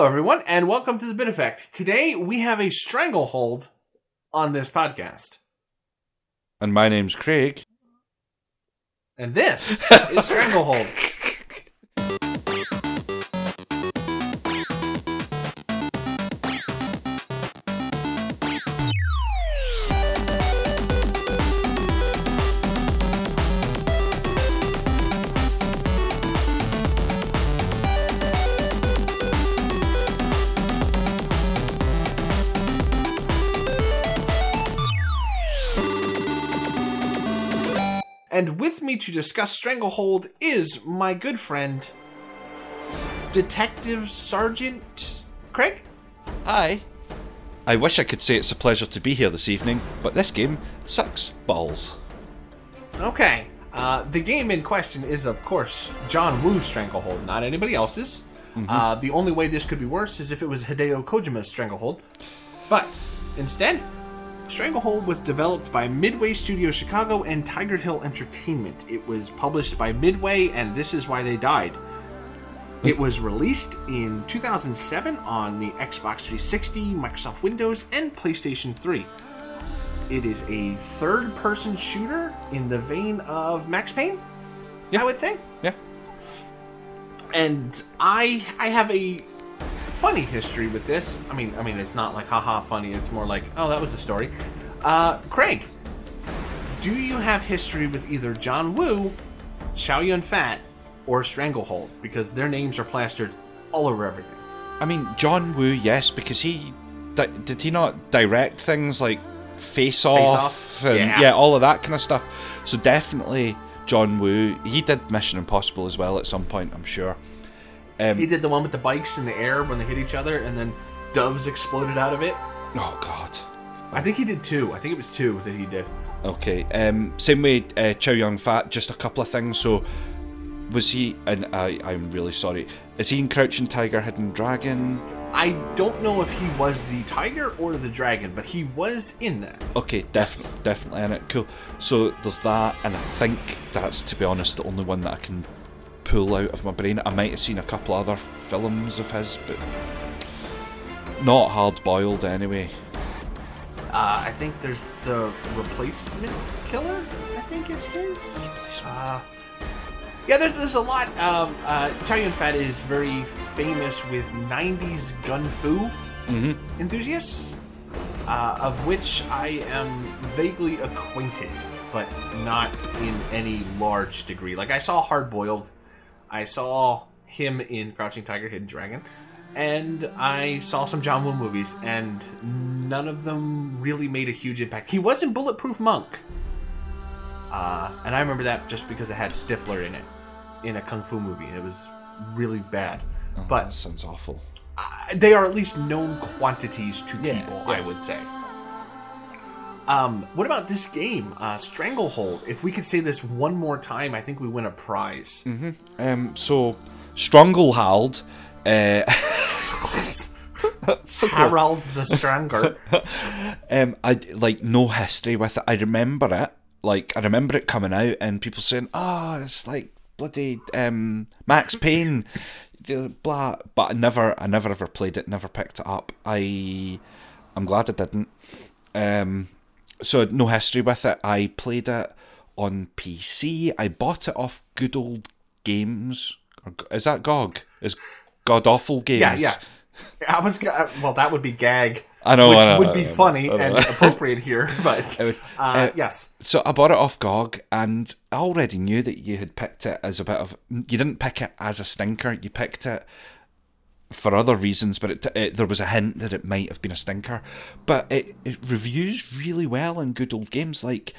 Hello, everyone, and welcome to the Bit Effect. Today we have a stranglehold on this podcast, And my name's Craig. and this is Stranglehold. And with me to discuss Stranglehold is my good friend, S- Detective Sergeant Craig. Hi. I wish I could say it's a pleasure to be here this evening, but this game sucks balls. Okay. Uh, the game in question is, of course, John Woo's Stranglehold, not anybody else's. Uh, the only way this could be worse is if it was Hideo Kojima's Stranglehold. But instead, Stranglehold was developed by Midway Studio Chicago and Tiger Hill Entertainment. It was published by Midway, and this is why they died. It was released in 2007 on the Xbox 360, Microsoft Windows, and PlayStation 3. It is a third person shooter in the vein of Max Payne, I would say. Yeah. And I I have a funny history with this. I mean, I mean it's not like haha funny, it's more like, oh, that was a story. Uh Craig, do you have history with either John Woo, Chow Yun Fat, or Stranglehold? Because their names are plastered all over everything. I mean, John Woo, yes, because he. Di- did he not direct things like Face Off, Off? and Yeah. yeah. all of that kind of stuff? So definitely John Woo. He did Mission Impossible as well at some point, I'm sure. Um, He did the one with the bikes in the air when they hit each other and then doves exploded out of it. oh, God. I think he did two. I think it was two that he did. Okay. Um, same way, uh, Chow Yun Fat. Just a couple of things. So, was he? And I, I'm really sorry. Is he in Crouching Tiger, Hidden Dragon? I don't know if he was the tiger or the dragon, but he was in that. Okay, def- definitely in it. Cool. So there's that, and I think that's, to be honest, the only one that I can pull out of my brain. I might have seen a couple other films of his, but not hard boiled anyway. Uh, I think there's the replacement killer. I think is his. Uh, yeah, there's there's a lot. Um, uh, Yun Fat is very famous with '90s gun fu enthusiasts, uh, of which I am vaguely acquainted, but not in any large degree. Like I saw Hard Boiled, I saw him in Crouching Tiger, Hidden Dragon, and I saw some John Woo movies, and none of them really made a huge impact. He was in Bulletproof Monk, uh, and I remember that just because it had Stifler in it, in a kung fu movie. It was really bad, that but sounds awful. uh, they are at least known quantities to Yeah, people. yeah. I would say. Um, what about this game, uh, Stranglehold? If we could say this one more time, I think we win a prize. Um, so Stranglehold. Uh, So close. so close. The Stranger. Um, I like no history with it. I remember it. Like I remember it coming out and people saying, "Oh, it's like bloody um, Max Payne." the Blah, but I never, I never ever played it. Never picked it up. I, I'm glad I didn't. Um, so no history with it. I played it on PC. I bought it off Good Old Games. Is that GOG? Is God Awful Games? yeah, yeah. I was well. That would be gag. I know, which I know, would be know, funny and appropriate here, but would- uh, uh, yes. So I bought it off GOG, and I already knew that you had picked it as a bit of. You didn't pick it as a stinker. You picked it for other reasons, but it, it, there was a hint that it might have been a stinker. But it, it reviews really well in good old games, like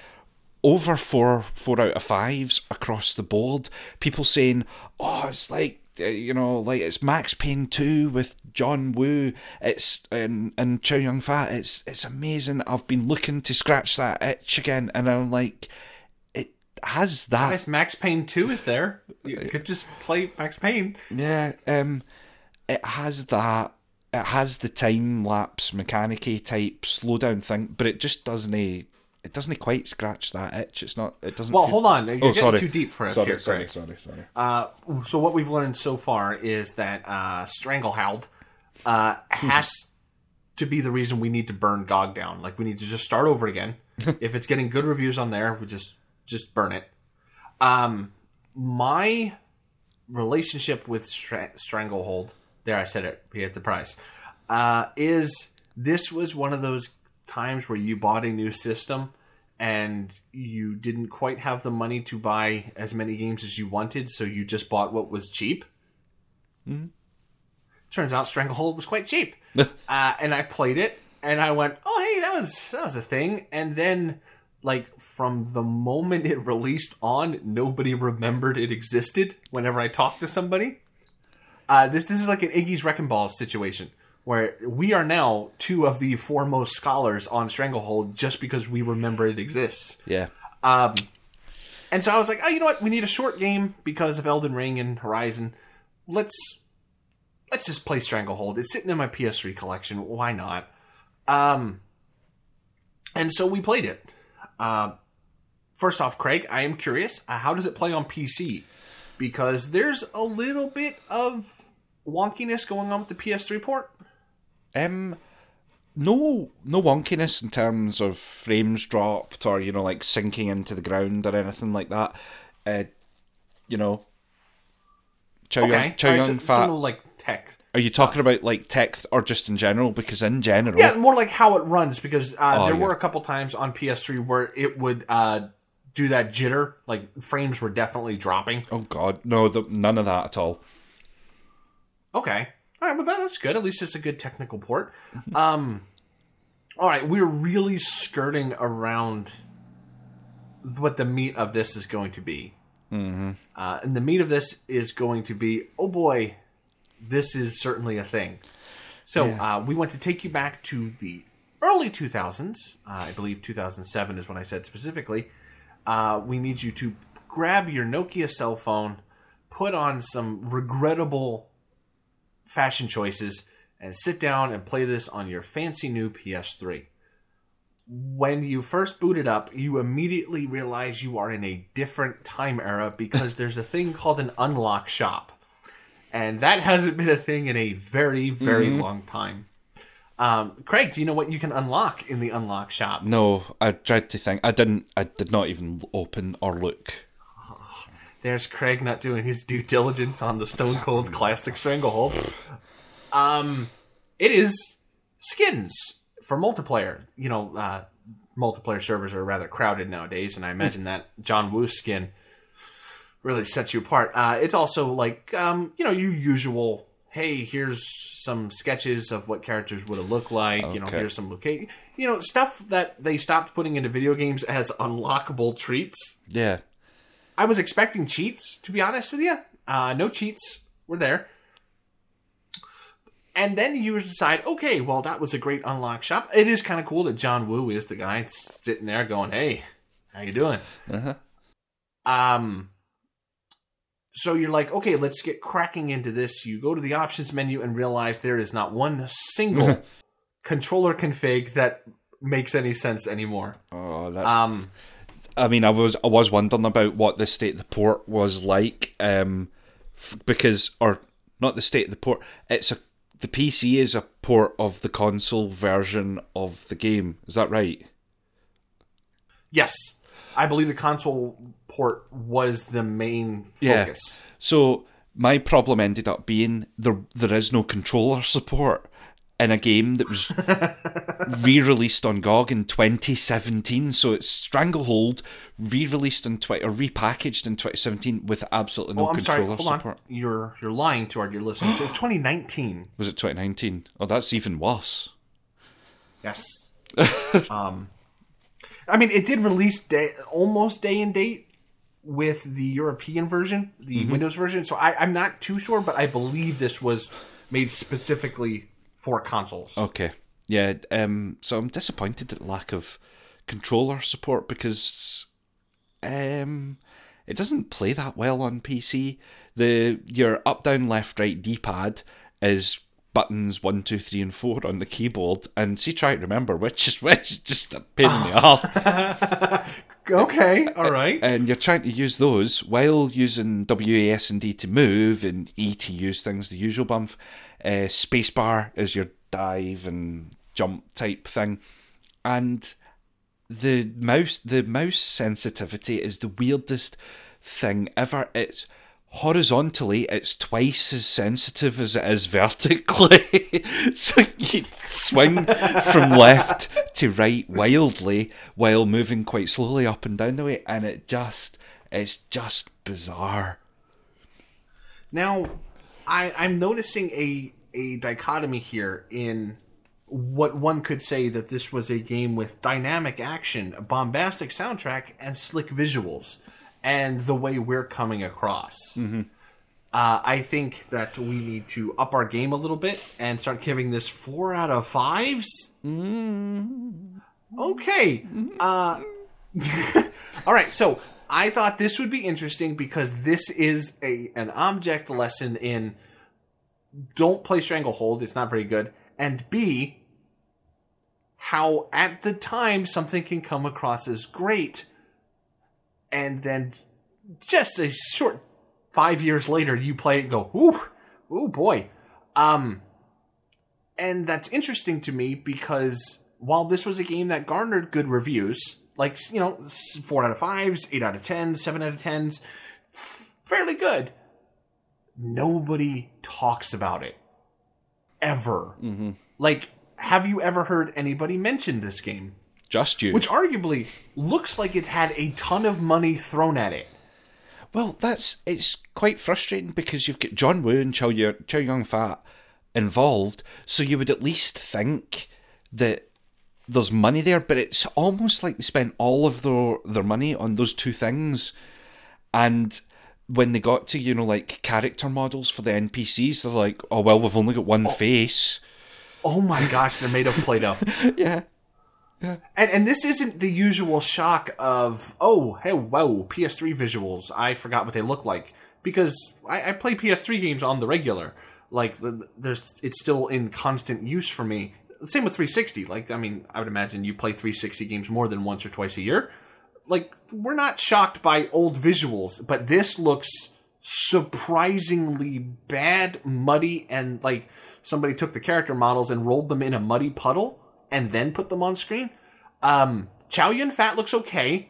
over four four out of fives across the board. People saying, "Oh, it's like." uh, You know, like it's Max Payne two with John Woo. It's and and Chow Yun Fat. It's it's amazing. I've been looking to scratch that itch again, and I'm like, it has that Nice. Max Payne Two is there. You could just play Max Payne. Yeah, um, it has that. It has the time lapse mechanicy type slow down thing, but it just doesn't. It doesn't quite scratch that itch. It's not. It doesn't. Well, feel- hold on. You're Oh, getting sorry. too deep for us sorry, here, sorry, Craig. sorry, sorry. Uh, so what we've learned so far is that uh, Stranglehold uh, has to be the reason we need to burn GOG down. Like we need to just start over again. if it's getting good reviews on there, we just just burn it. Um, my relationship with Stra- Stranglehold, there I said it, we hit the price, uh, is this was one of those times where you bought a new system and you didn't quite have the money to buy as many games as you wanted, so you just bought what was cheap. Mm-hmm. Turns out Stranglehold was quite cheap, uh, and I played it, and I went, "Oh, hey, that was that was a thing." And then, like from the moment it released on, nobody remembered it existed. Whenever I talked to somebody, uh, this this is like an Iggy's Wrecking Ball situation where we are now two of the foremost scholars on Stranglehold just because we remember it exists. Yeah. Um, and so I was like, oh, you know what? We need a short game because of Elden Ring and Horizon. Let's let's just play Stranglehold. It's sitting in my PS3 collection. Why not? Um, and so we played it. Uh, first off, Craig, I am curious. Uh, how does it play on PC? Because there's a little bit of wonkiness going on with the PS3 port. Um, no, no wonkiness in terms of frames dropped or you know like sinking into the ground or anything like that. Uh, you know, Chow okay. Chow right, so, Fat. So no, like tech. Are you talking about like tech or just in general? Because in general, yeah, more like how it runs. Because uh, oh, there yeah. were a couple times on PS3 where it would uh, do that jitter, like frames were definitely dropping. Oh God, no, the, none of that at all. Okay, all right, well that's good. At least it's a good technical port. um, all right, we're really skirting around what the meat of this is going to be. Mm-hmm. Uh, and the meat of this is going to be, oh boy, this is certainly a thing. So yeah. uh, we want to take you back to the early 2000s. Uh, I believe 2007 is when I said specifically. Uh, we need you to grab your Nokia cell phone, put on some regrettable fashion choices, and sit down and play this on your fancy new PS3. When you first boot it up, you immediately realize you are in a different time era because there's a thing called an unlock shop. And that hasn't been a thing in a very, very mm-hmm. long time. Um, Craig, do you know what you can unlock in the unlock shop? No, I tried to think. I didn't. I did not even open or look. There's Craig not doing his due diligence on the Stone Cold Classic Stranglehold. Um, it is skins for multiplayer. You know, uh, multiplayer servers are rather crowded nowadays, and I imagine that John Woo skin really sets you apart. Uh, it's also like um, you know your usual. Hey, here's some sketches of what characters would have looked like. Okay. You know, here's some location. You know, stuff that they stopped putting into video games as unlockable treats. Yeah. I was expecting cheats, to be honest with you. Uh, no cheats were there. And then you decide, okay, well, that was a great unlock shop. It is kind of cool that John Woo is the guy sitting there going, "Hey, how you doing?" Uh-huh. Um. So you're like, okay, let's get cracking into this. You go to the options menu and realize there is not one single controller config that makes any sense anymore. Oh, that's um, I mean, I was I was wondering about what the state of the port was like, um, f- because or not the state of the port. It's a the PC is a port of the console version of the game. Is that right? Yes, I believe the console port was the main focus. Yeah. So my problem ended up being there there is no controller support in a game that was re-released on GOG in 2017. So it's Stranglehold re-released in twi- or repackaged in 2017 with absolutely no oh, I'm controller sorry. Hold support. On. You're you're lying to our dear listeners. So 2019. Was it 2019? Oh, that's even worse. Yes. um, I mean, it did release day almost day and date with the European version, the mm-hmm. Windows version. So I, I'm not too sure, but I believe this was made specifically for consoles. Okay. Yeah, um, so I'm disappointed at the lack of controller support because um, it doesn't play that well on PC. The your up, down, left, right D pad is buttons one, two, three, and four on the keyboard, and see try to remember which is which. Just a pain in the ass. Okay, all right. and you're trying to use those while using WAS and D to move and E to use things the usual bump. Uh, spacebar is your dive and jump type thing, and the mouse the mouse sensitivity is the weirdest thing ever. It's horizontally it's twice as sensitive as it is vertically. so you swing from left to right wildly while moving quite slowly up and down the way and it just it's just bizarre. Now, I, I'm noticing a a dichotomy here in what one could say that this was a game with dynamic action, a bombastic soundtrack, and slick visuals, and the way we're coming across. Uh, I think that we need to up our game a little bit and start giving this four out of fives. Okay. Uh, all right. So I thought this would be interesting because this is a an object lesson in don't play Stranglehold. It's not very good. And B, how at the time something can come across as great, and then just a short five years later you play it and go, ooh, ooh boy. Um, and that's interesting to me because while this was a game that garnered good reviews, like you know, four out of fives, eight out of tens, seven out of tens, fairly good. Nobody talks about it ever. Like, have you ever heard anybody mention this game? Just you. Which arguably looks like it had a ton of money thrown at it. Well, that's it's quite frustrating because you've got John Woo and Chow, Yu- Chow Yun Fat involved, so you would at least think that there's money there, but it's almost like they spent all of their their money on those two things, and when they got to you know like character models for the NPCs, they're like, oh well, we've only got one oh. face. Oh my gosh, they're made of Play-Doh. Yeah, And and this isn't the usual shock of oh hey whoa PS3 visuals I forgot what they look like because I, I play PS3 games on the regular like there's it's still in constant use for me. Same with 360. Like I mean I would imagine you play 360 games more than once or twice a year. Like we're not shocked by old visuals, but this looks surprisingly bad, muddy, and like somebody took the character models and rolled them in a muddy puddle and then put them on screen. Um, Chow Yun Fat looks okay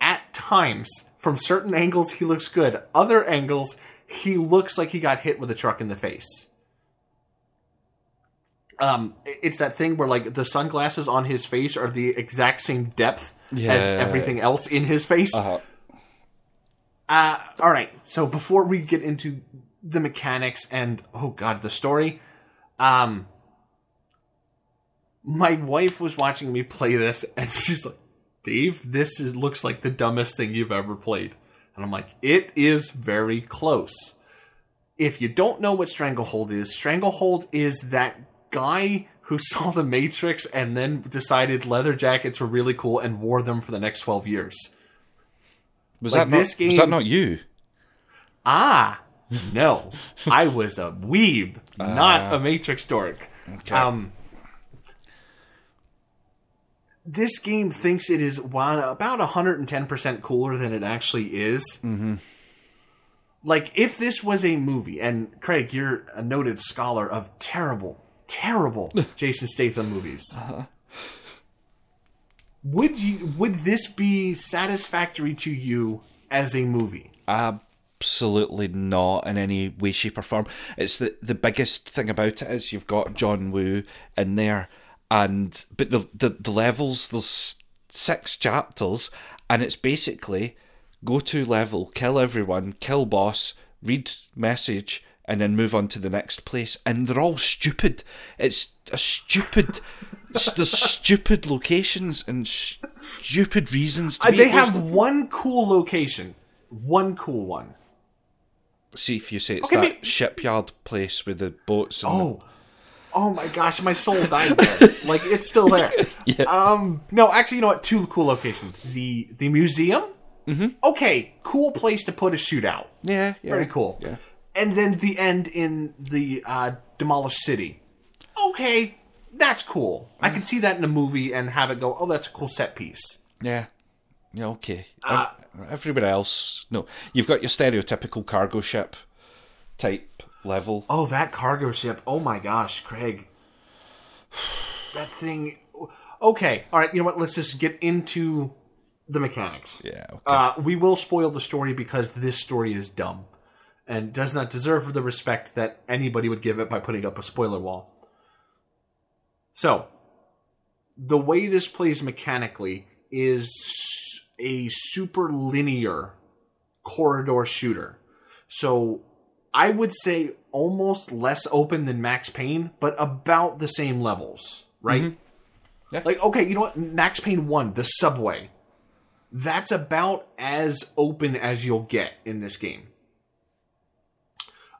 at times. From certain angles, he looks good. Other angles, he looks like he got hit with a truck in the face. Um, it's that thing where like the sunglasses on his face are the exact same depth as Yeah. everything else in his face. uh, Uh, all right. So before we get into the mechanics and oh god, the story, um, my wife was watching me play this, and she's like, "Dave, this is looks like the dumbest thing you've ever played," and I'm like, "It is very close." If you don't know what Stranglehold is, Stranglehold is that guy who saw the Matrix and then decided leather jackets were really cool and wore them for the next twelve years. was Like that not, this game- was that not you? Ah, no. I was a weeb, not a Matrix dork. Okay. Um, this game thinks it is one, about 110% cooler than it actually is. Mm-hmm. Like, if this was a movie, and Craig, you're a noted scholar of terrible, terrible Jason Statham movies. Would you? Would this be satisfactory to you as a movie? absolutely not in any way, shape, or form. It's the the biggest thing about it is you've got John Woo in there, and but the the, the levels there's six chapters, and it's basically go to level, kill everyone, kill boss, read message. And then move on to the next place, and they're all stupid. It's a stupid. there's stupid locations and stupid reasons to Uh, they have one cool location, one cool one. See if you say it's Okay, that shipyard place with the boats. And Oh, oh my gosh, my soul died there. like it's still there. Yeah. Um, no, actually, you know what? Two cool locations. The the museum. Mm-hmm. Okay, cool place to put a shootout. yeah, yeah, Very cool. Yeah, And then the end in the uh, demolished city. Okay, that's cool. I can see that in a movie and have it go. Oh, that's a cool set piece. yeah. Yeah, okay. Uh, Ev- Everywhere else, no. You've got your stereotypical cargo ship type level. Oh, that cargo ship. Oh my gosh, Craig. That thing. Okay, all right. You know what? Let's just get into the mechanics. Yeah, okay. Uh, we will spoil the story because this story is dumb and does not deserve the respect that anybody would give it by putting up a spoiler wall. So, the way this plays mechanically is a super linear corridor shooter. So, I would say almost less open than Max Payne, but about the same levels, right? Yeah. Like, okay, you know what? Max Payne 1, the subway. That's about as open as you'll get in this game.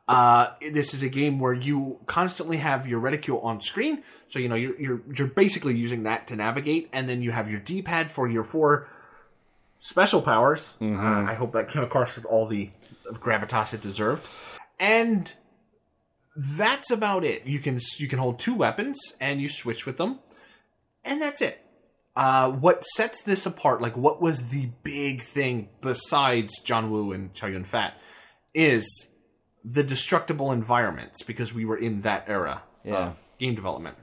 Uh, this is a game where you constantly have your reticule on screen, so you know you're you're you're basically using that to navigate, and then you have your D-pad for your four special powers. Uh, I hope that came across with all the gravitas it deserved, and that's about it. You can you can hold two weapons and you switch with them, and that's it. Uh, what sets this apart, like what was the big thing besides John Woo and Chow Yun Fat, is the destructible environments because we were in that era Yeah. of game development.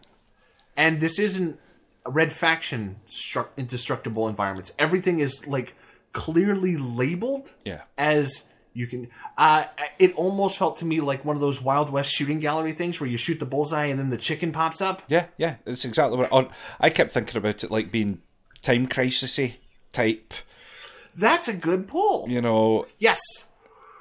And this isn't Red Faction stru- indestructible environments. Everything is like clearly labeled Yeah. as you can. Uh, it almost felt to me like one of those Wild West shooting gallery things where you shoot the bullseye and then the chicken pops up. Yeah, yeah, it's exactly what. On, I kept thinking about it like being time crisisy type. That's a good pull. You know, Yes.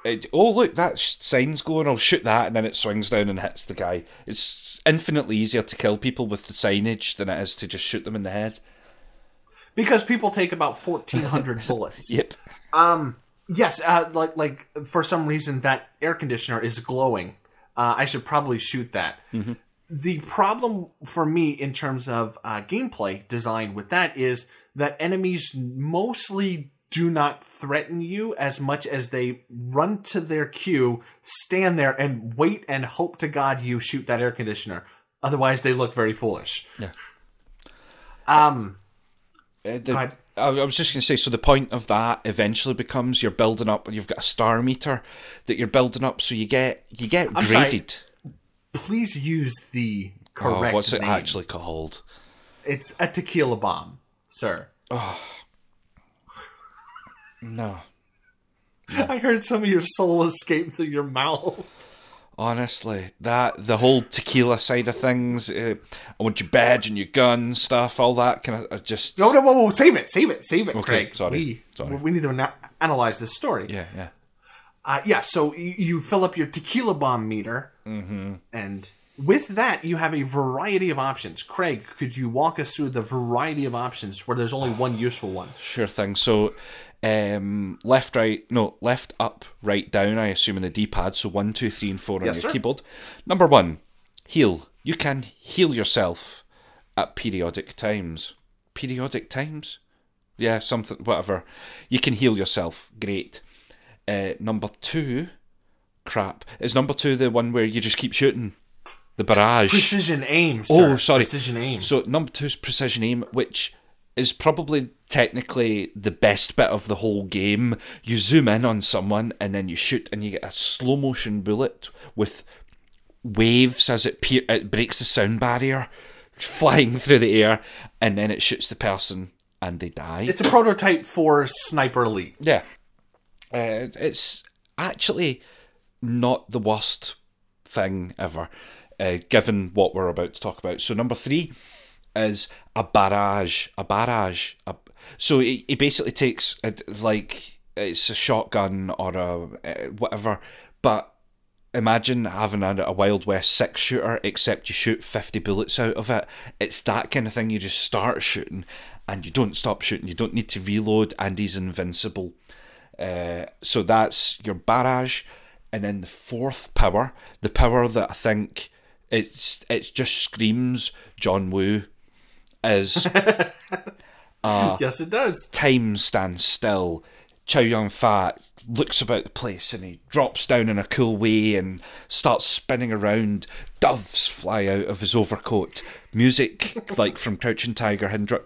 it, oh look, that sign's glowing. I'll shoot that, and then it swings down and hits the guy. It's infinitely easier to kill people with the signage than it is to just shoot them in the head. Because people take about 1,400 bullets. Yep. Um. Yes. Uh. Like. Like. For some reason, that air conditioner is glowing. Uh, I should probably shoot that. The problem for me in terms of uh, gameplay design with that is that enemies mostly do not threaten you as much as they run to their cue, stand there, and wait and hope to God you shoot that air conditioner. Otherwise, they look very foolish. Yeah. Um. Uh, the-. I, was just going to say, so the point of that eventually becomes you're building up. You've got a star meter that you're building up, so you get you get I'm sorry. graded. Please use the Oh, correct what's it name. actually called? It's a tequila bomb, sir. No, I heard some of your soul escape through your mouth. Honestly, that the whole tequila side of things. Uh, I want your badge and your gun stuff, all that kind of. I just No, no, whoa, whoa, save it, save it, save it, Okay, Craig. sorry, We, sorry. we need to ana- analyze this story. yeah, yeah. Uh, yeah, so you, you fill up your tequila bomb meter, Mm-hmm. and with that, you have a variety of options. Craig, could you walk us through the variety of options where there's only one useful one? Sure thing. So, um, left, right, no, left, up, right, down. I assume in the D-pad. So one, two, three, and four on Yes, your sir. keyboard. Number one, heal. You can heal yourself at periodic times. Periodic times? Yeah, something, whatever. You can heal yourself. Great. Uh, number two, crap. Is number two the one where you just keep shooting? The barrage. Precision aim, sir. Oh, sorry. Precision aim. So number two is precision aim, which is probably technically the best bit of the whole game. You zoom in on someone and then you shoot, and you get a slow motion bullet with waves as it pe- it breaks the sound barrier, flying through the air, and then it shoots the person and they die. It's a prototype for Sniper Elite. Yeah. Uh, it's actually not the worst thing ever, uh, given what we're about to talk about. So, number three is a barrage. A barrage. A, so, he basically takes, it like, it's a shotgun or a uh, whatever, but imagine having a, a Wild West six shooter, except you shoot 50 bullets out of it. It's that kind of thing. You just start shooting and you don't stop shooting. You don't need to reload, and he's invincible. Uh, so that's your barrage, and then the fourth power, the power that I think it's it just screams John Woo, is yes, it does. time stands still. Chow Yun Fat looks about the place and he drops down in a cool way and starts spinning around. Doves fly out of his overcoat. Music, like from Crouching Tiger, Hidden Dragon,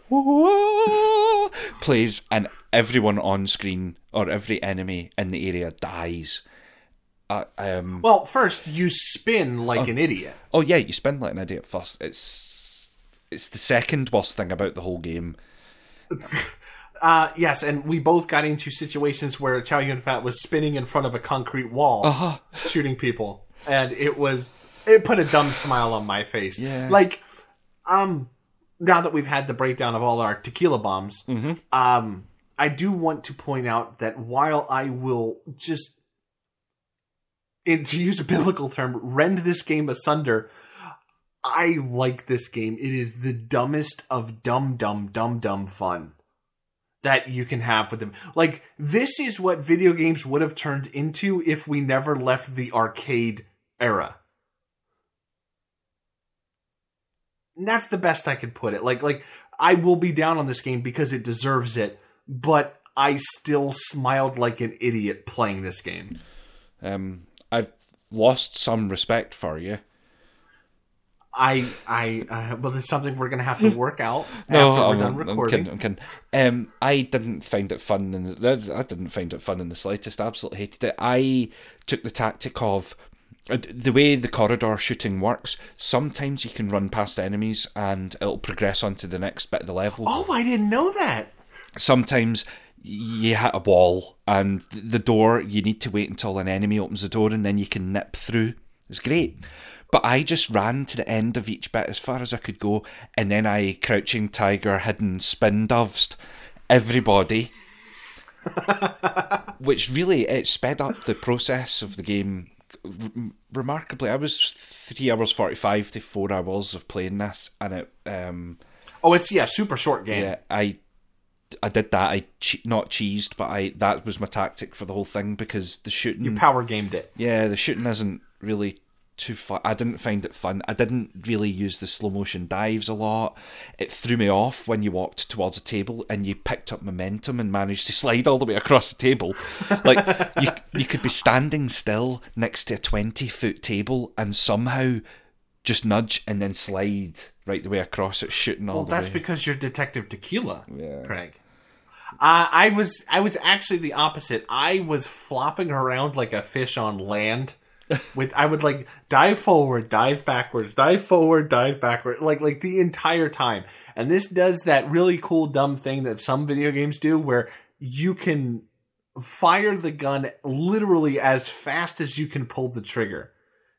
plays, and everyone on screen or every enemy in the area dies. Uh, um, Well, first you spin like an idiot. oh yeah, you spin like an idiot first. It's it's the second worst thing about the whole game. Uh, yes, and we both got into situations where Chow Yun Fat was spinning in front of a concrete wall, Uh-huh. shooting people, and it was it put a dumb smile on my face. Yeah. like um, now that we've had the breakdown of all our tequila bombs, Mm-hmm. um, I do want to point out that while I will just, and to use a biblical term, rend this game asunder. I like this game. It is the dumbest of dumb, dumb, dumb, dumb fun that you can have with them. Like, this is what video games would have turned into if we never left the arcade era. And that's the best I could put it. Like, like I will be down on this game because it deserves it, but I still smiled like an idiot playing this game. Um, I've lost some respect for you. I, I, uh, well, it's something we're gonna have to work out No, after we're I'm, done I'm, kidding. I'm kidding. Um, I didn't find it fun, and I didn't find it fun in the slightest. I absolutely hated it. I took the tactic of uh, the way the corridor shooting works. Sometimes you can run past enemies, and it'll progress onto the next bit of the level. Oh, I didn't know that. Sometimes you hit a wall, and the door. You need to wait until an enemy opens the door, and then you can nip through. It's great. But I just ran to the end of each bit as far as I could go, and then I crouching tiger, hidden spin dovesed everybody. which really it sped up the process of the game r- remarkably. I was three hours forty five to four hours of playing this, and it um Oh, it's yeah, super short game. yeah I I did that. I che- not cheesed, but I that was my tactic for the whole thing because the shooting You Power gamed it. yeah, the shooting isn't really too fun. I didn't find it fun. I didn't really use the slow motion dives a lot. It threw me off when you walked towards a table and you picked up momentum and managed to slide all the way across the table. Like you, you could be standing still next to a twenty foot table and somehow just nudge and then slide right the way across it, shooting all Well, that's way. because you're Detective Tequila, Yeah. Craig. Uh, I was I was actually the opposite. I was flopping around like a fish on land. With I would like dive forward, dive backwards, dive forward, dive backward, like like the entire time. And this does that really cool dumb thing that some video games do, where you can fire the gun literally as fast as you can pull the trigger.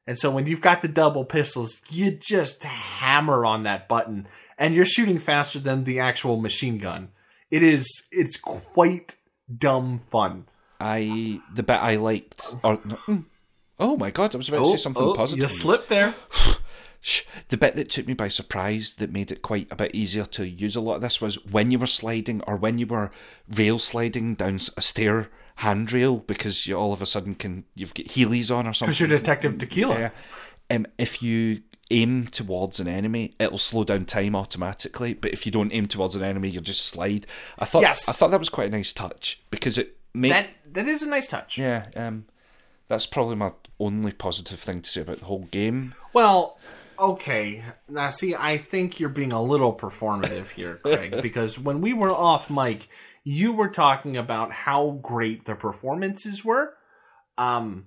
And so when you've got the double pistols, you just hammer on that button and you're shooting faster than the actual machine gun. It is it's quite dumb fun. I the bit I liked or no, oh my god, I was about to say something positive. You slipped there. The bit that took me by surprise that made it quite a bit easier to use a lot of this was when you were sliding or when you were rail sliding down a stair handrail because you all of a sudden can you've got heelys on or something. Because you're Detective Tequila. Yeah. Um, if you aim towards an enemy, it'll slow down time automatically. But if you don't aim towards an enemy, you'll just slide. I thought Yes. I thought that was quite a nice touch because it made That that is a nice touch. yeah. Um, that's probably my only positive thing to say about the whole game. Well, okay. Now, see, I think you're being a little performative here, Craig, because when we were off mic, you were talking about how great the performances were. Um,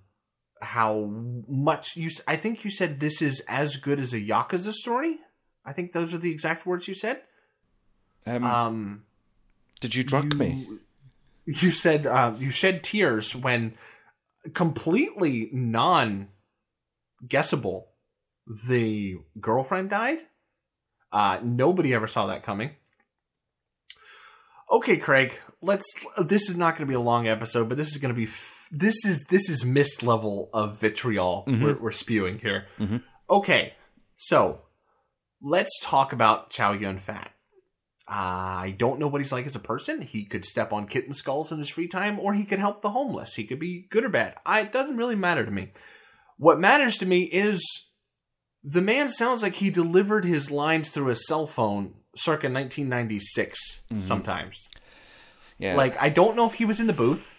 how much you? I think you said this is as good as a Yakuza story. I think those are the exact words you said. Um, Um, did you drug me? you- You said uh, you shed tears when completely non guessable the girlfriend died. Uh, nobody ever saw that coming. Okay, Craig. Let's. This is not going to be a long episode, but this is going to be. This is this is mist level of vitriol we're, mm-hmm. we're spewing here. Mm-hmm. Okay, so let's talk about Chow Yun Fat. Uh, I don't know what he's like as a person. He could step on kitten skulls in his free time, or he could help the homeless. He could be good or bad. I, it doesn't really matter to me. What matters to me is the man sounds like he delivered his lines through a cell phone circa 1996 mm-hmm. sometimes. Yeah. Like, I don't know if he was in the booth,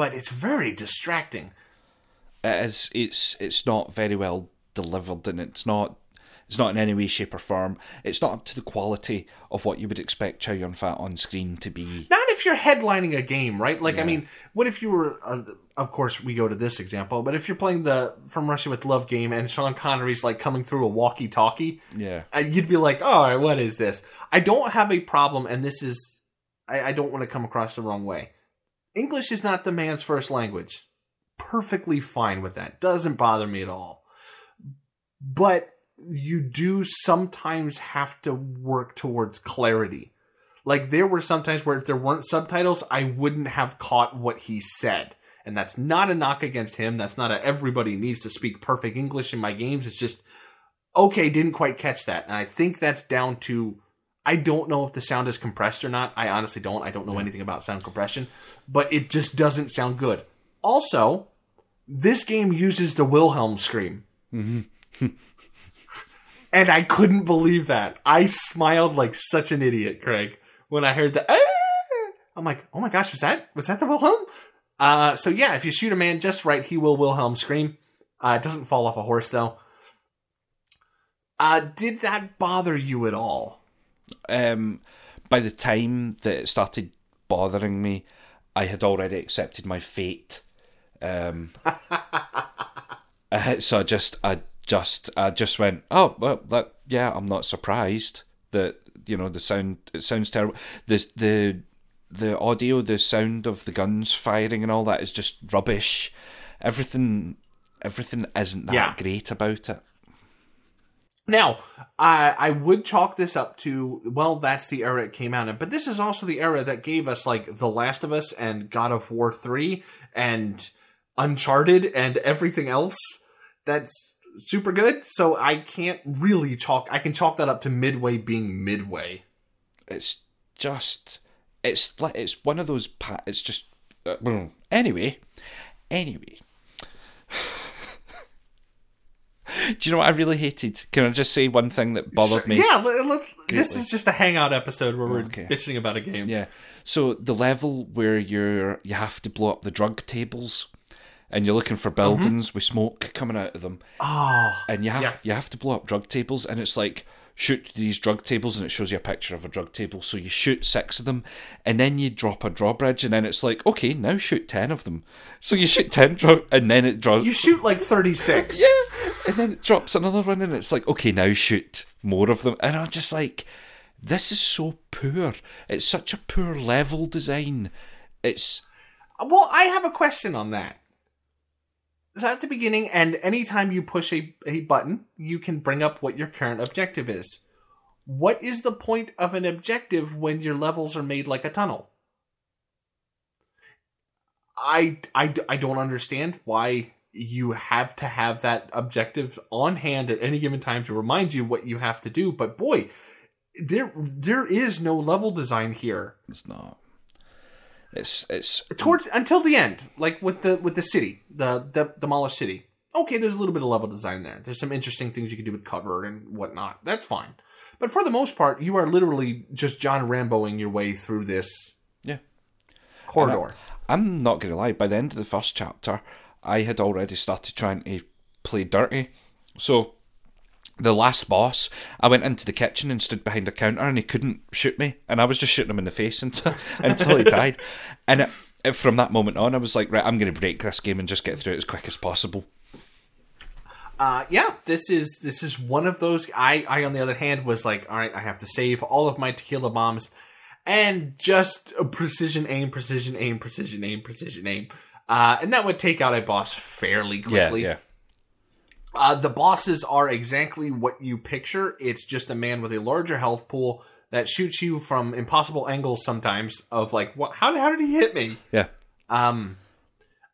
but it's very distracting. it is it's it's not very well delivered and it's not It's not in any way, shape, or form. It's not up to the quality of what you would expect Chow Yun Fat on screen to be. Not if you're headlining a game, right? Like, I mean, what if you were? Uh, of course, we go to this example, but if you're playing the From Russia with Love game and Sean Connery's like coming through a walkie-talkie, Yeah. uh, you'd be like, "All right, what is this?" I don't have a problem, and this is, I, I don't want to come across the wrong way. English is not the man's first language. Perfectly fine with that. Doesn't bother me at all. But you do sometimes have to work towards clarity. Like there were sometimes where if there weren't subtitles, I wouldn't have caught what he said. And that's not a knock against him. That's not a everybody needs to speak perfect English in my games. It's just okay, didn't quite catch that. And I think that's down to I don't know if the sound is compressed or not. I honestly don't. I don't know anything about sound compression, but it just doesn't sound good. Also, this game uses the Wilhelm scream. and I couldn't believe that. I smiled like such an idiot, Craig, when I heard the "Ah!" I'm like, "Oh my gosh, was that was that the Wilhelm?" Uh, so yeah, if you shoot a man just right, he will Wilhelm scream. Uh, it doesn't fall off a horse though. Uh, did that bother you at all? Um, by the time that it started bothering me, I had already accepted my fate. Um, uh, so I just, I just, I just went, oh well, that yeah, I'm not surprised that you know the sound. It sounds terrible. The the the audio, the sound of the guns firing and all that is just rubbish. Everything, everything isn't that Yeah. great about it. Now, I I would chalk this up to well, that's the era it came out in, but this is also the era that gave us like The Last of Us and God of War three and Uncharted and everything else that's super good. So I can't really chalk. I can chalk that up to Midway being Midway. it's just it's it's one of those pa- it's just uh, well, anyway anyway do you know what i really hated? Can i just say one thing that bothered me? Yeah, this is just a hangout episode where we're Okay. bitching about a game. yeah. So the level where you're you have to blow up the drug tables and you're looking for mm-hmm. buildings with smoke coming out of them. Oh, and you have Yeah. you have to blow up drug tables and it's like shoot these drug tables and it shows you a picture of a drug table. So you shoot six of them and then you drop a drawbridge and then it's like okay now shoot 10 of them. So you shoot 10 draw and then it draws you shoot like thirty six. yeah and then it drops another one and it's like okay now shoot more of them and i'm just like this is so poor it's such a poor level design it's Well, I have a question on that. So at the beginning, and anytime you push a, a button, you can bring up what your current objective is. What is the point of an objective when your levels are made like a tunnel? I, I, I don't understand why you have to have that objective on hand at any given time to remind you what you have to do. But boy, there there is no level design here it's not it's it's towards until the end, like with the with the city, the the demolished city. Okay, there's a little bit of level design there. There's some interesting things you can do with cover and whatnot. That's fine. But for the most part, you are literally just John Ramboing your way through this yeah corridor. I'm not going to lie, by the end of the first chapter, I had already started trying to play dirty. So, the last boss, I went into the kitchen and stood behind a counter and he couldn't shoot me. And I was just shooting him in the face until, until he died. And it, it- from that moment on, I was like, right, I'm going to break this game and just get through it as quick as possible. Uh, yeah, this is this is one of those. I I on the other hand was like, all right, I have to save all of my tequila bombs, and just a precision aim, precision aim, precision aim, precision aim, uh, and that would take out a boss fairly quickly. Yeah, yeah. Uh, the bosses are exactly what you picture. It's just a man with a larger health pool that shoots you from impossible angles sometimes. Of like, what? How, how did he hit me? Yeah. Um,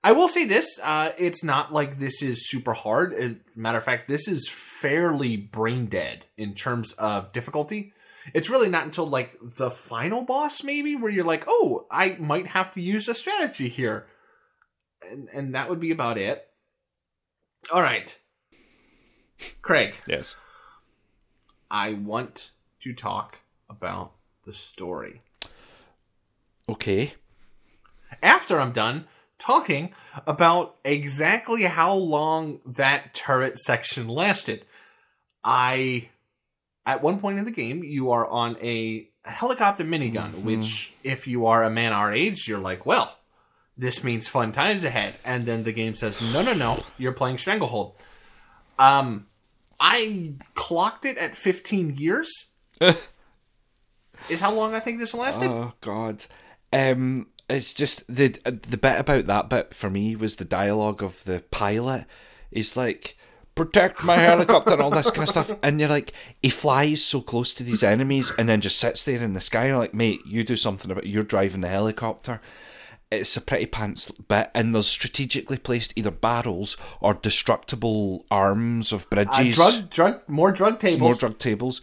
I will say this: uh, it's not like this is super hard. As matter of fact, this is fairly brain dead in terms of difficulty. It's really not until like the final boss, maybe, where you're like, "Oh, I might have to use a strategy here," and and that would be about it. All right, Craig. Yes. I want to talk about the story. Okay. After I'm done talking about exactly how long that turret section lasted. I at one point in the game you are on a helicopter minigun, Mhm. which if you are a man our age, you're like, well, this means fun times ahead. And then the game says, no, no, no, you're playing Stranglehold. Um, I clocked it at 15 years. is how long I think this lasted. Oh God. Um, it's just the the bit about that bit for me was the dialogue of the pilot. He's like, "Protect my helicopter," and all this kind of stuff, and you're like, he flies so close to these enemies, and then just sits there in the sky. You're like, mate, you do something about. it. You're driving the helicopter. It's a pretty pants bit, and there's strategically placed either barrels or destructible arms of Uh, bridges drug, drug, more drug tables. more drug tables.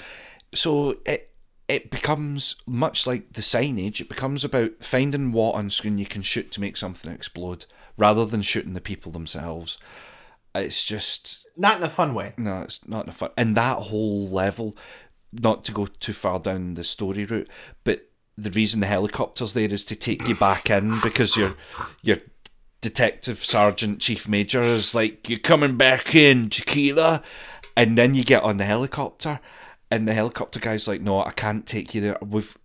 So it it becomes much like the signage. It becomes about finding what on screen you can shoot to make something explode, rather than shooting the people themselves. It's just Not in a fun way. no, it's not in a fun. And that whole level, not to go too far down the story route, but the reason the helicopter's there is to take you back in because your your detective sergeant chief major is like you're coming back in tequila. And then you get on the helicopter and the helicopter guy's like no i can't take you there. We've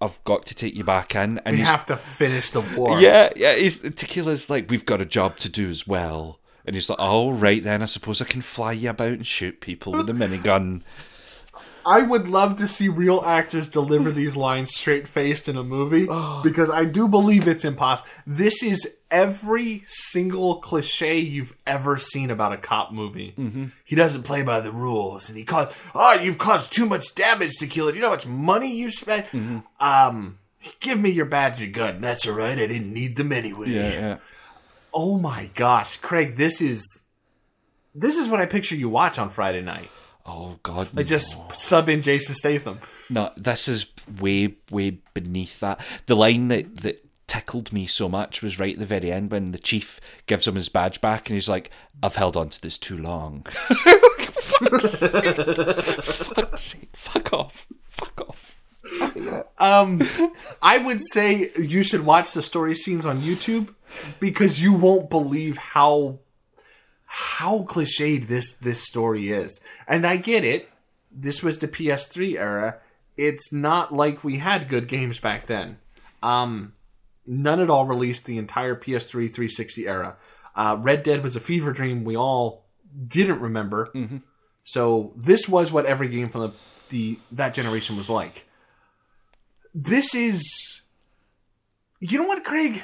i've got to take you back in. And We he's have to finish the war. yeah yeah he's tequila's like we've got a job to do as well. And he's like oh right then i suppose i can fly you about and shoot people with a minigun I would love to see real actors deliver these lines straight faced in a movie because I do believe it's impossible. This is every single cliche you've ever seen about a cop movie. Mm-hmm. He doesn't play by the rules, and he caused oh you've caused too much damage to kill it. You know how much money you spent. Um, give me your badge and gun. That's all right. I didn't need them anyway. yeah yeah Oh my gosh, Craig, this is this is what I picture you watch on Friday night. Oh god Like just sub in Jason Statham. No, this is way, way beneath that. The line that, that tickled me so much was right at the very end when the chief gives him his badge back and he's like, I've held on to this too long. Fuck's sake. Fuck's sake. Fuck off. Fuck off. Um, I would say you should watch the story scenes on YouTube because you won't believe how how cliched this this story is. And I get it. This was the PS3 era. It's not like we had good games back then. Um, none at all released the entire PS3 360 era. Uh, Red Dead was a fever dream we all didn't remember. So this was what every game from the, the that generation was like. This is you know what, Craig?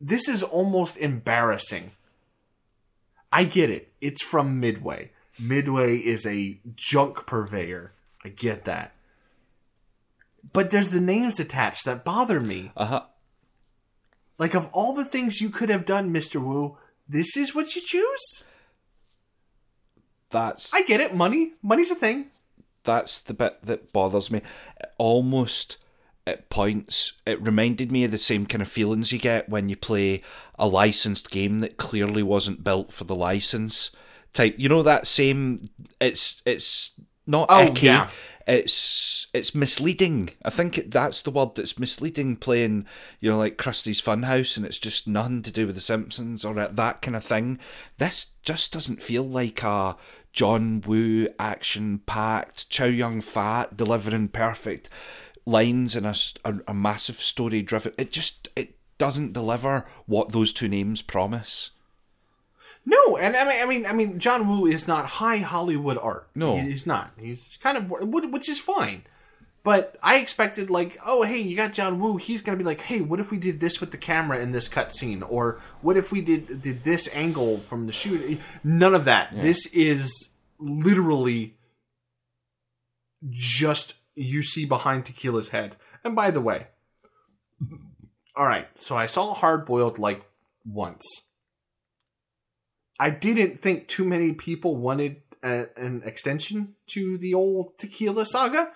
This is almost embarrassing. I get it. It's from Midway. Midway is a junk purveyor. I get that. But there's the names attached that bother me. Uh huh. Like, of all the things you could have done, Mr. Woo, this is what you choose? That's I get it. Money. Money's a thing. that's the bit that bothers me. It Almost at points, it reminded me of the same kind of feelings you get when you play a licensed game that clearly wasn't built for the license. Type, you know that same. It's it's not Oh, icky. yeah. It's it's misleading. I think it, that's the word that's misleading. Playing, you know, like Krusty's Funhouse, and it's just nothing to do with The Simpsons or that kind of thing. This just doesn't feel like a John Woo action packed, Chow Yun Fat delivering perfect lines in a massive story driven. It just it doesn't deliver what those two names promise. No, and I mean, I mean, I mean, John Woo is not high Hollywood art. No. He- he's not. He's kind of, which is fine. But I expected, like, oh, hey, you got John Woo. He's gonna be like, hey, what if we did this with the camera in this cutscene, or what if we did did this angle from the shoot? None of that. This is literally just you see behind Tequila's head. And by the way, all right, so I saw Hard Boiled like once. I didn't think too many people wanted a, an extension to the old Tequila saga.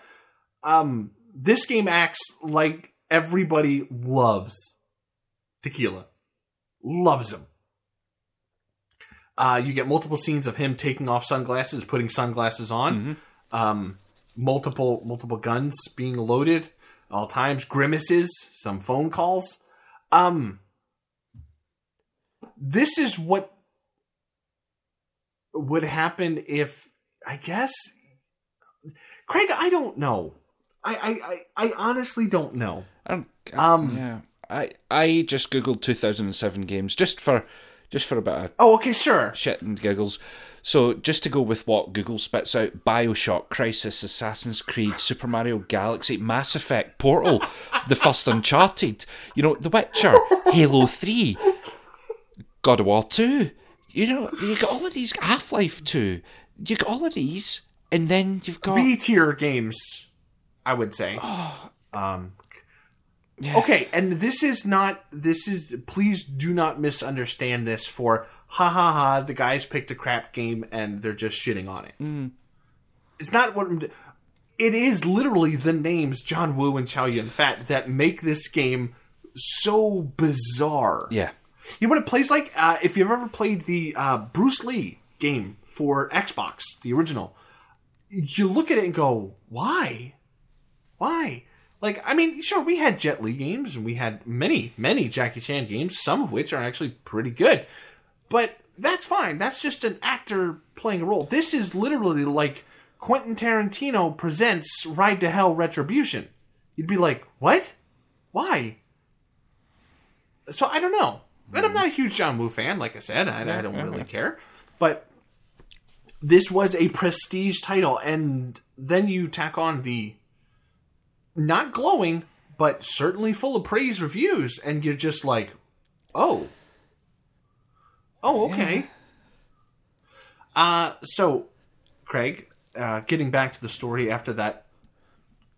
Um, this game acts like everybody loves Tequila, loves him. Uh, you get multiple scenes of him taking off sunglasses, putting sunglasses on. Um, multiple multiple guns being loaded all times. Grimaces, some phone calls. Um, this is what would happen if I guess, Craig. I don't know. I I, I, I honestly don't know. I don't, Um, yeah, I I just googled 2007 games just for just for a bit of Oh, okay, sure. shit and giggles. So just to go with what Google spits out: Bioshock, Crysis, Assassin's Creed, Super Mario Galaxy, Mass Effect, Portal, the first Uncharted, you know, The Witcher, Halo Three, God of War Two. You know, you got all of these Half Life Two. You got all of these, and then you've got B tier games, I would say. Um, Yeah. okay, and this is not. This is. Please do not misunderstand this for ha ha ha. The guys picked a crap game and they're just shitting on it. It's not what. I'm- It is literally the names John Woo and Chow Yun Fat that make this game so bizarre. yeah. You know what it plays like? Uh, if you've ever played the uh, Bruce Lee game for Xbox, the original, you look at it and go, why? Why? Like, I mean, sure, we had Jet Li games and we had many, many Jackie Chan games, some of which are actually pretty good. But that's fine. That's just an actor playing a role. This is literally like Quentin Tarantino presents Ride to Hell Retribution. You'd be like, what? Why? So I don't know. And I'm not a huge John Woo fan, like I said. I, I don't really care. But this was a prestige title, and then you tack on the not glowing, but certainly full of praise reviews, and you're just like, oh, oh, okay. Uh, so, Craig, uh, getting back to the story after that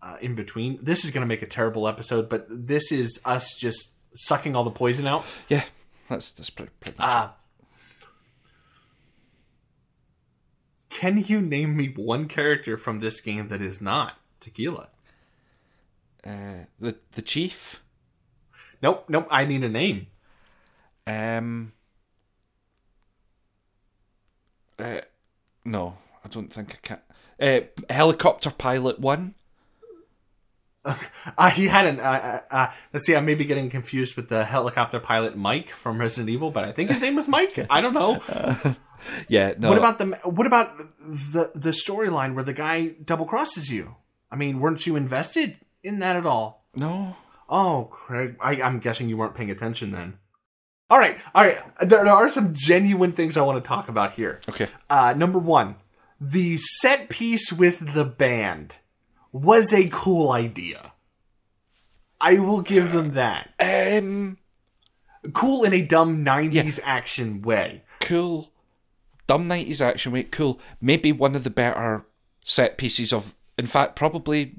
uh, in between, this is going to make a terrible episode, but this is us just sucking all the poison out. Yeah. That's that's pretty, pretty Uh, can you name me one character from this game that is not tequila? Uh, the the chief. Nope, nope. I need a name. Um. Uh, no, I don't think I can. Uh, helicopter pilot one. Uh, he had an. Uh, uh, uh, let's see. I may be getting confused with the helicopter pilot Mike from Resident Evil, but I think his name was Mike. I don't know. Yeah, no. What about the What about the the storyline where the guy double crosses you? I mean, weren't you invested in that at all? no? Oh, Craig, I, I'm guessing you weren't paying attention then. All right, all right. There, there are some genuine things I want to talk about here. Okay. Uh, number one, the set piece with the band was a cool idea. I will give them that. Um. Cool in a dumb 90s action way. Cool. Dumb nineties action. way. cool. Maybe one of the better set pieces of. In fact, probably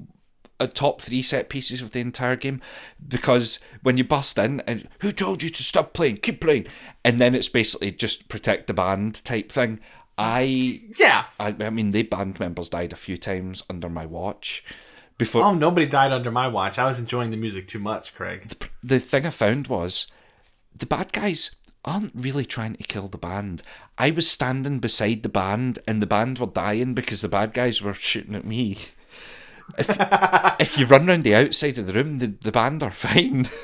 a top three set pieces of the entire game because when you bust in and who told you to stop playing keep playing and then it's basically just protect the band type thing i Yeah. i, I mean the band members died a few times under my watch before Oh, nobody died under my watch. I was enjoying the music too much, Craig. the thing I found was the bad guys aren't really trying to kill the band. I was standing beside the band and the band were dying because the bad guys were shooting at me. If, if you run around the outside of the room, the, the band are fine.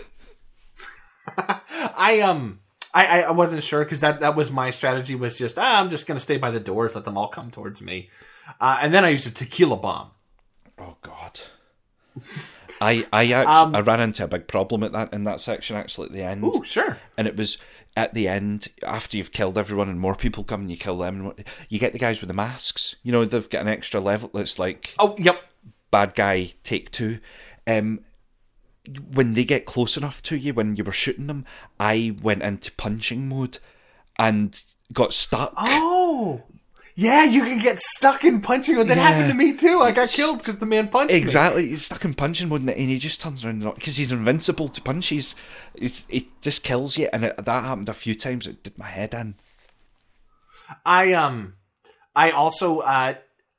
I um I I wasn't sure because that that was my strategy was just ah, I'm just gonna stay by the doors, let them all come towards me, uh, and then I used a tequila bomb. Oh God. I I actually, I ran into a big problem at that in that section actually at the end. Oh sure. and it was at the end after you've killed everyone and more people come and you kill them and what- you get the guys with the masks you know they've got an extra level that's like Oh, yep. Bad guy take two um when they get close enough to you when you were shooting them i went into punching mode and got stuck Oh, yeah. You can get stuck in punching. Mode. That Yeah. happened to me too. I got killed because the man punched me. exactly he's stuck in punching mode and he just turns around because he's invincible to punches it's, it just kills you and it, that happened a few times it did my head in I um, I also uh,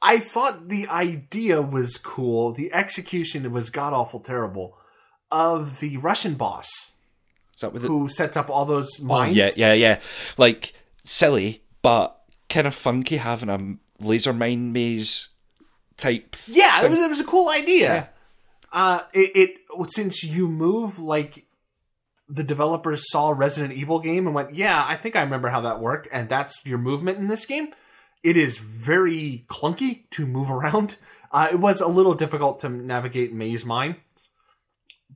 I thought the idea was cool. The execution was god awful terrible of the Russian boss is that with it who sets up all those Oh, mines. yeah, yeah, yeah. Like silly, but kind of funky having a laser mine maze type. Yeah, it was, it was a cool idea. Uh, it, it since you move like the developers saw Resident Evil game and went, yeah, I think I remember how that worked, and that's your movement in this game. It is very clunky to move around. Uh, it was a little difficult to navigate Maze Mine,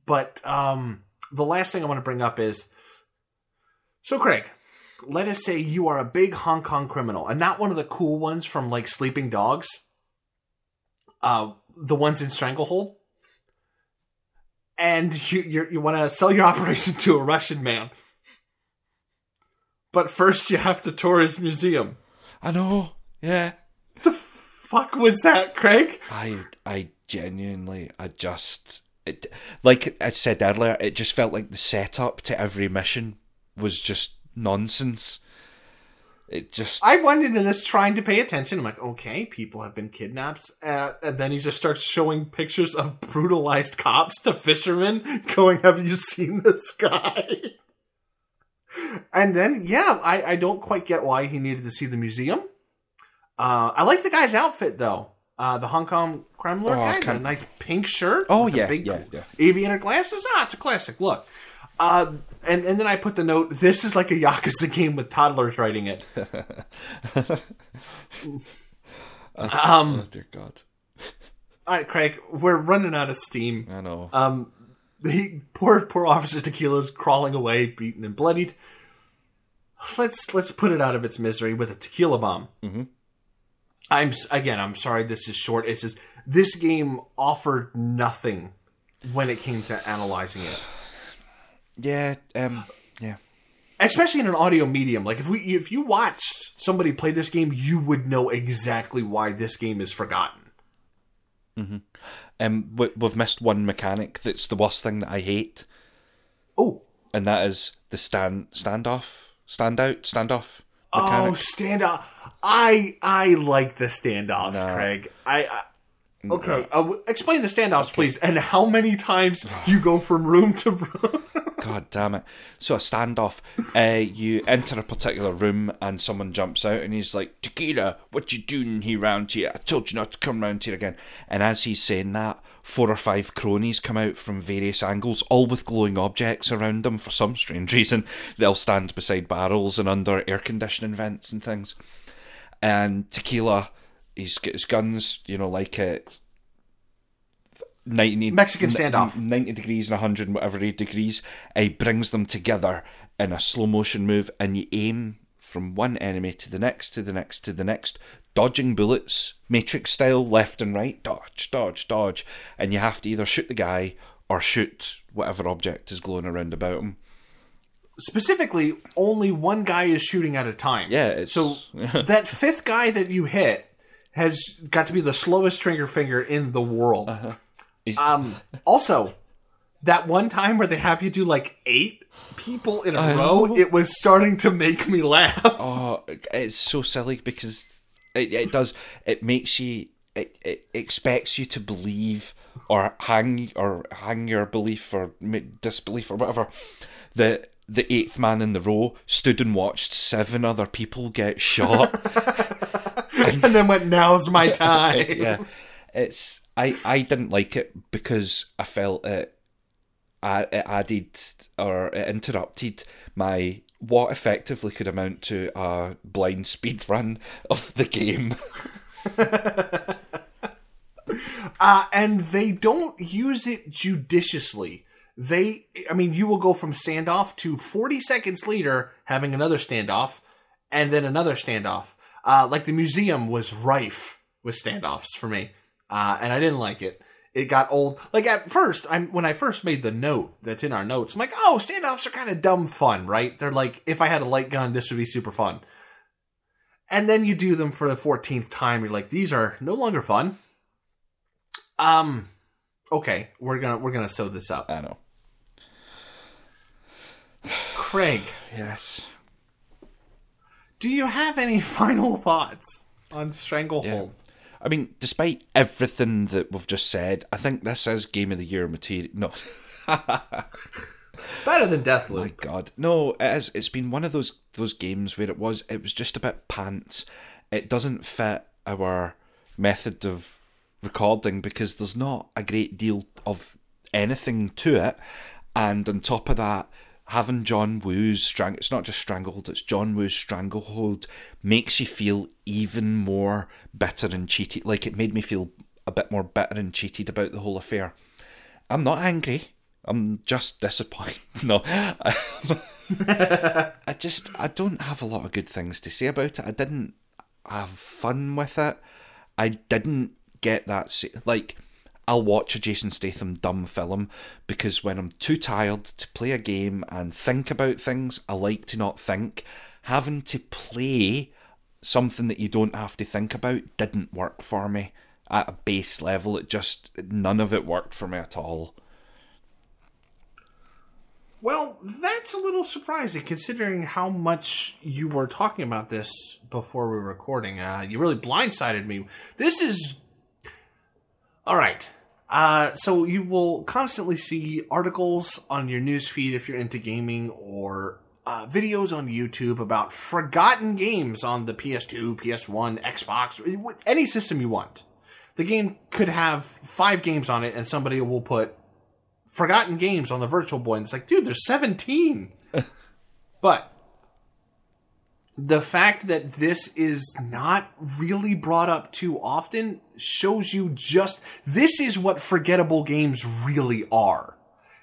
but um, the last thing I want to bring up is so Craig. Let us say you are a big Hong Kong criminal, and not one of the cool ones from like Sleeping Dogs. Uh, the ones in Stranglehold, and you you you want to sell your operation to a Russian man. But first, you have to tour his museum. I know. Yeah. The fuck was that, Craig? I I genuinely I just it like I said earlier, it just felt like the setup to every mission was just nonsense. It just I went into this trying to pay attention. I'm like, okay, people have been kidnapped, uh, and then he just starts showing pictures of brutalized cops to fishermen, going, "Have you seen this guy?" and then, yeah, I, I don't quite get why he needed to see the museum. Uh, I like the guy's outfit though. Uh, the Hong Kong crime lord Oh, guy, can- the nice pink shirt. Oh, yeah, big yeah, yeah. aviator glasses. Ah, it's a classic look. Uh, and and then I put the note. This is like a Yakuza game with toddlers writing it. um. oh dear God. All right, Craig. We're running out of steam. I know. Um. The poor poor officer Tequila's crawling away, beaten and bloodied. Let's let's put it out of its misery with a tequila bomb. Mm-hmm. I'm again. I'm sorry. This is short. It's just this game offered nothing when it came to analyzing it. yeah, um yeah. especially in an audio medium like if we if you watched somebody play this game you would know exactly why this game is forgotten Um we, we've missed one mechanic that's the worst thing that I hate, oh and that is the stand standoff, standout, standoff oh mechanic. standoff i i like the standoffs No. craig i, I okay uh, explain the standoffs please and how many times you go from room to room God damn it. So a standoff, uh, you enter a particular room and someone jumps out and he's like, Tequila, what you doing here round here? I told you not to come round here again. And as he's saying that, four or five cronies come out from various angles, all with glowing objects around them for some strange reason. They'll stand beside barrels and under air conditioning vents and things. And Tequila, he's got his guns, you know, like a 90 Mexican standoff. 90 degrees and 100 and whatever degrees he brings them together in a slow motion move and you aim from one enemy to the next to the next to the next dodging bullets matrix style left and right dodge dodge dodge and you have to either shoot the guy or shoot whatever object is glowing around about him specifically only one guy is shooting at a time yeah it's so that fifth guy that you hit has got to be the slowest trigger finger in the world. He's- Um, also, that one time where they have you do like eight people in a I row, know. it was starting to make me laugh. Oh, it's so silly because it, it does. It makes you. It, it expects you to believe or hang or hang your belief or disbelief or whatever that the eighth man in the row stood and watched seven other people get shot. and then went, "Now's my time." yeah, it's I I didn't like it because I felt it. I, it added or it interrupted my what effectively could amount to a blind speed run of the game. Uh, and they don't use it judiciously. They, I mean, you will go from standoff to 40 seconds later having another standoff, and then another standoff. Uh, like the museum was rife with standoffs for me, uh, and I didn't like it. It got old. Like at first, I'm when I first made the note that's in our notes. I'm like, oh, standoffs are kind of dumb fun, right? They're like, if I had a light gun, this would be super fun. And then you do them for the 14th time. You're like, these are no longer fun. Um, okay, we're gonna we're gonna sew this up. I know. Craig, Yes. do you have any final thoughts on Stranglehold? I mean, despite everything that we've just said, I think this is Game of the Year material. No, Better than Deathloop. my God, no. It is. It's been one of those those games where it was. It was just a bit pants. It doesn't fit our method of recording because there's not a great deal of anything to it, and on top of that, having John Woo's strang it's not just Stranglehold, it's John Woo's Stranglehold makes you feel even more bitter and cheated. Like it made me feel a bit more bitter and cheated about the whole affair. I'm not angry. I'm just disappointed. No. I just I don't have a lot of good things to say about it. I didn't have fun with it. I didn't get that like I'll watch a Jason Statham dumb film because when I'm too tired to play a game and think about things, I like to not think. Having to play something that you don't have to think about didn't work for me at a base level. It just none of it worked for me at all. Well, that's a little surprising considering how much you were talking about this before we were recording. Uh, you really blindsided me. This is. All right. Uh, so you will constantly see articles on your newsfeed if you're into gaming or uh, videos on YouTube about forgotten games on the PS2, PS1, Xbox, any system you want. The game could have five games on it, and somebody will put forgotten games on the Virtual Boy, and it's like, dude, there's 17. but the fact that this is not really brought up too often shows you just this is what forgettable games really are.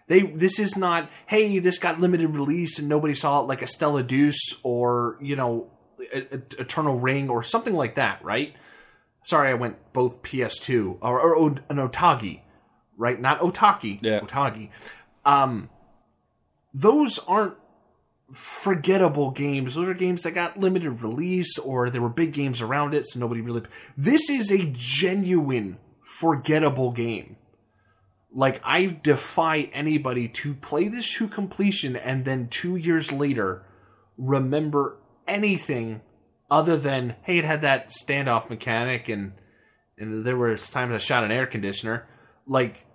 They this is not hey this got limited release and nobody saw it like a Stella Deus or you know a, a, Eternal Ring or something like that, right? Sorry, I went both PS2 or, or, or an Otogi, right? Not Otaki, Yeah. Otagi. Um, those aren't forgettable games. Those are games that got limited release or there were big games around it, so nobody really. This is a genuine forgettable game. Like, I defy anybody to play this to completion and then two years later remember anything other than, hey, it had that standoff mechanic and and there was times I shot an air conditioner. Like,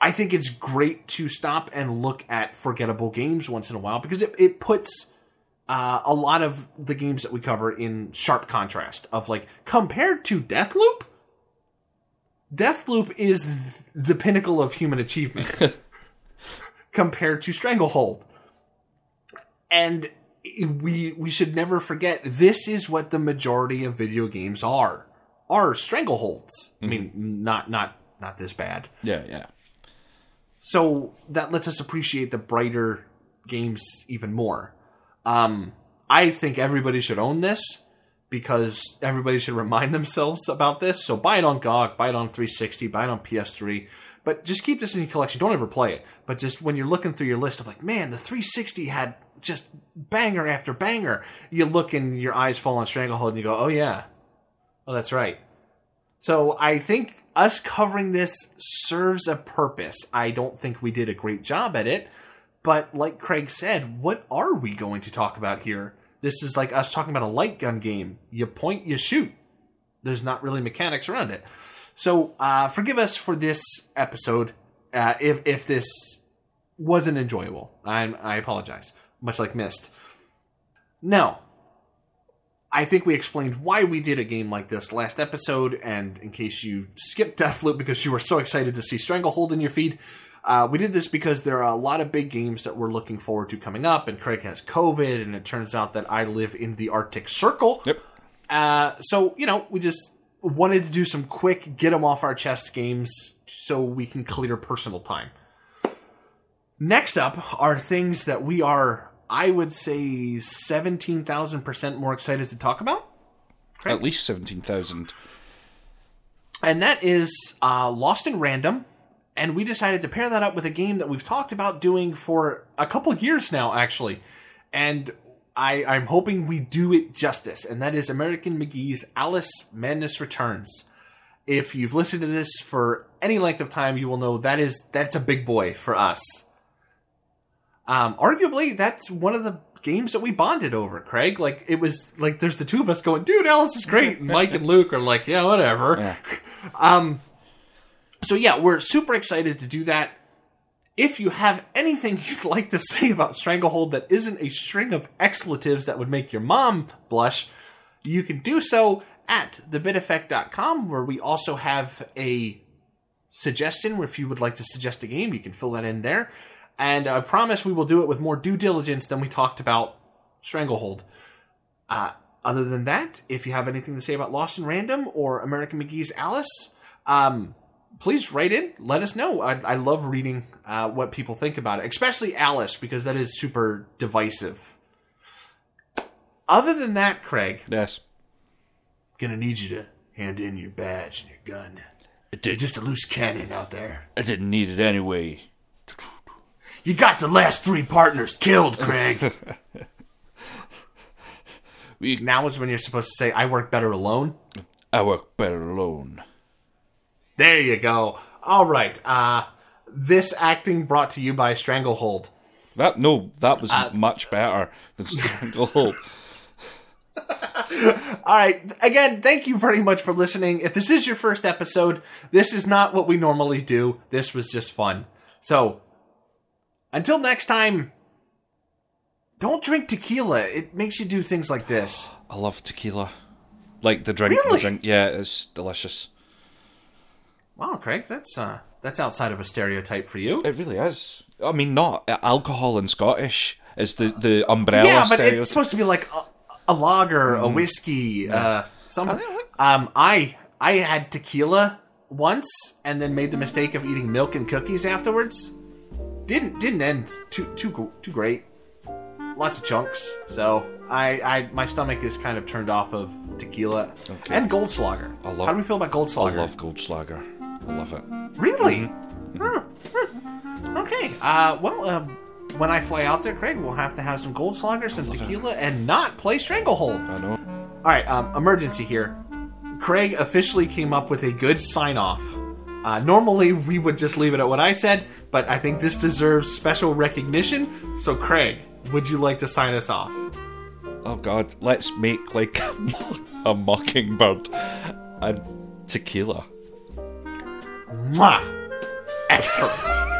I think it's great to stop and look at forgettable games once in a while because it, it puts uh, a lot of the games that we cover in sharp contrast of like compared to Deathloop. Deathloop is th- the pinnacle of human achievement compared to Stranglehold. And we we should never forget this is what the majority of video games are are strangleholds. I mean, not not not this bad. Yeah, yeah. So that lets us appreciate the brighter games even more. Um, I think everybody should own this because everybody should remind themselves about this. So buy it on GOG, buy it on 360, buy it on PS3. But just keep this in your collection. Don't ever play it. But just when you're looking through your list of like, man, the 360 had just banger after banger, you look and your eyes fall on Stranglehold and you go, oh yeah, oh that's right. So I think us covering this serves a purpose. I don't think we did a great job at it, but like Craig said, what are we going to talk about here? This is like us talking about a light gun game. You point, you shoot. There's not really mechanics around it. So uh, forgive us for this episode uh, if if this wasn't enjoyable. I I apologize. Much like Mist. Now, I think we explained why we did a game like this last episode, and in case you skipped Deathloop because you were so excited to see Stranglehold in your feed, uh, we did this because there are a lot of big games that we're looking forward to coming up, and Craig has COVID, and it turns out that I live in the Arctic Circle. Yep. Uh, so, you know, we just wanted to do some quick, get them off our chest games so we can clear personal time. Next up are things that we are, I would say, 17,000% more excited to talk about. At least 17,000. and that is uh, Lost in Random. And we decided to pair that up with a game that we've talked about doing for a couple years now, actually. And I, I'm hoping we do it justice, and that is American McGee's Alice Madness Returns. If you've listened to this for any length of time, you will know that is that's a big boy for us. Um, arguably, that's one of the games that we bonded over, Craig. Like it was like there's the two of us going, dude, Alice is great, and Mike and Luke are like, yeah, whatever. Yeah. Um, so yeah, we're super excited to do that. If you have anything you'd like to say about Stranglehold that isn't a string of expletives that would make your mom blush, you can do so at thebiteffect.com, where we also have a suggestion where if you would like to suggest a game, you can fill that in there. And I promise we will do it with more due diligence than we talked about Stranglehold. Uh, other than that, if you have anything to say about Lost in Random or American McGee's Alice, um, please write in. Let us know. I, I love reading uh, what people think about it, especially Alice, because that is super divisive. Other than that, Craig, Yes. gonna need you to hand in your badge and your gun. I, You're did, just a loose cannon out there. I didn't need it anyway. You got the last three partners killed, Craig. We, now is when you're supposed to say, I work better alone. I work better alone. There you go. All right. Uh, this acting brought to you by Stranglehold. That no, that was much better than Stranglehold. All right. Again, thank you very much for listening. If this is your first episode, this is not what we normally do. This was just fun. So, until next time, don't drink tequila. It makes you do things like this. I love tequila. Like the drink, Really? the drink. Yeah, it's delicious. Wow, Craig, that's uh, that's outside of a stereotype for you. It really is. I mean, not alcohol and Scottish is the the umbrella yeah, but stereotype. it's supposed to be like a, a lager, a whiskey, uh, something. Um, I I had tequila once and then made the mistake of eating milk and cookies afterwards. Didn't didn't end too too too great. Lots of chunks. So I I my stomach is kind of turned off of tequila Okay. and Goldschlager. I love- How do we feel about Goldschlager? I Goldschlager? love Goldschlager. I love it. Really? Huh. Huh. Okay. Uh, well, um, when I fly out there, Craig, we'll have to have some Goldschlager, some tequila, and not play Stranglehold. I know. All right. Um, emergency here. Craig officially came up with a good sign off. Uh, normally, we would just leave it at what I said, but I think this deserves special recognition. So, Craig, would you like to sign us off? Oh God, let's make like a mockingbird and tequila. Mwah! Excellent.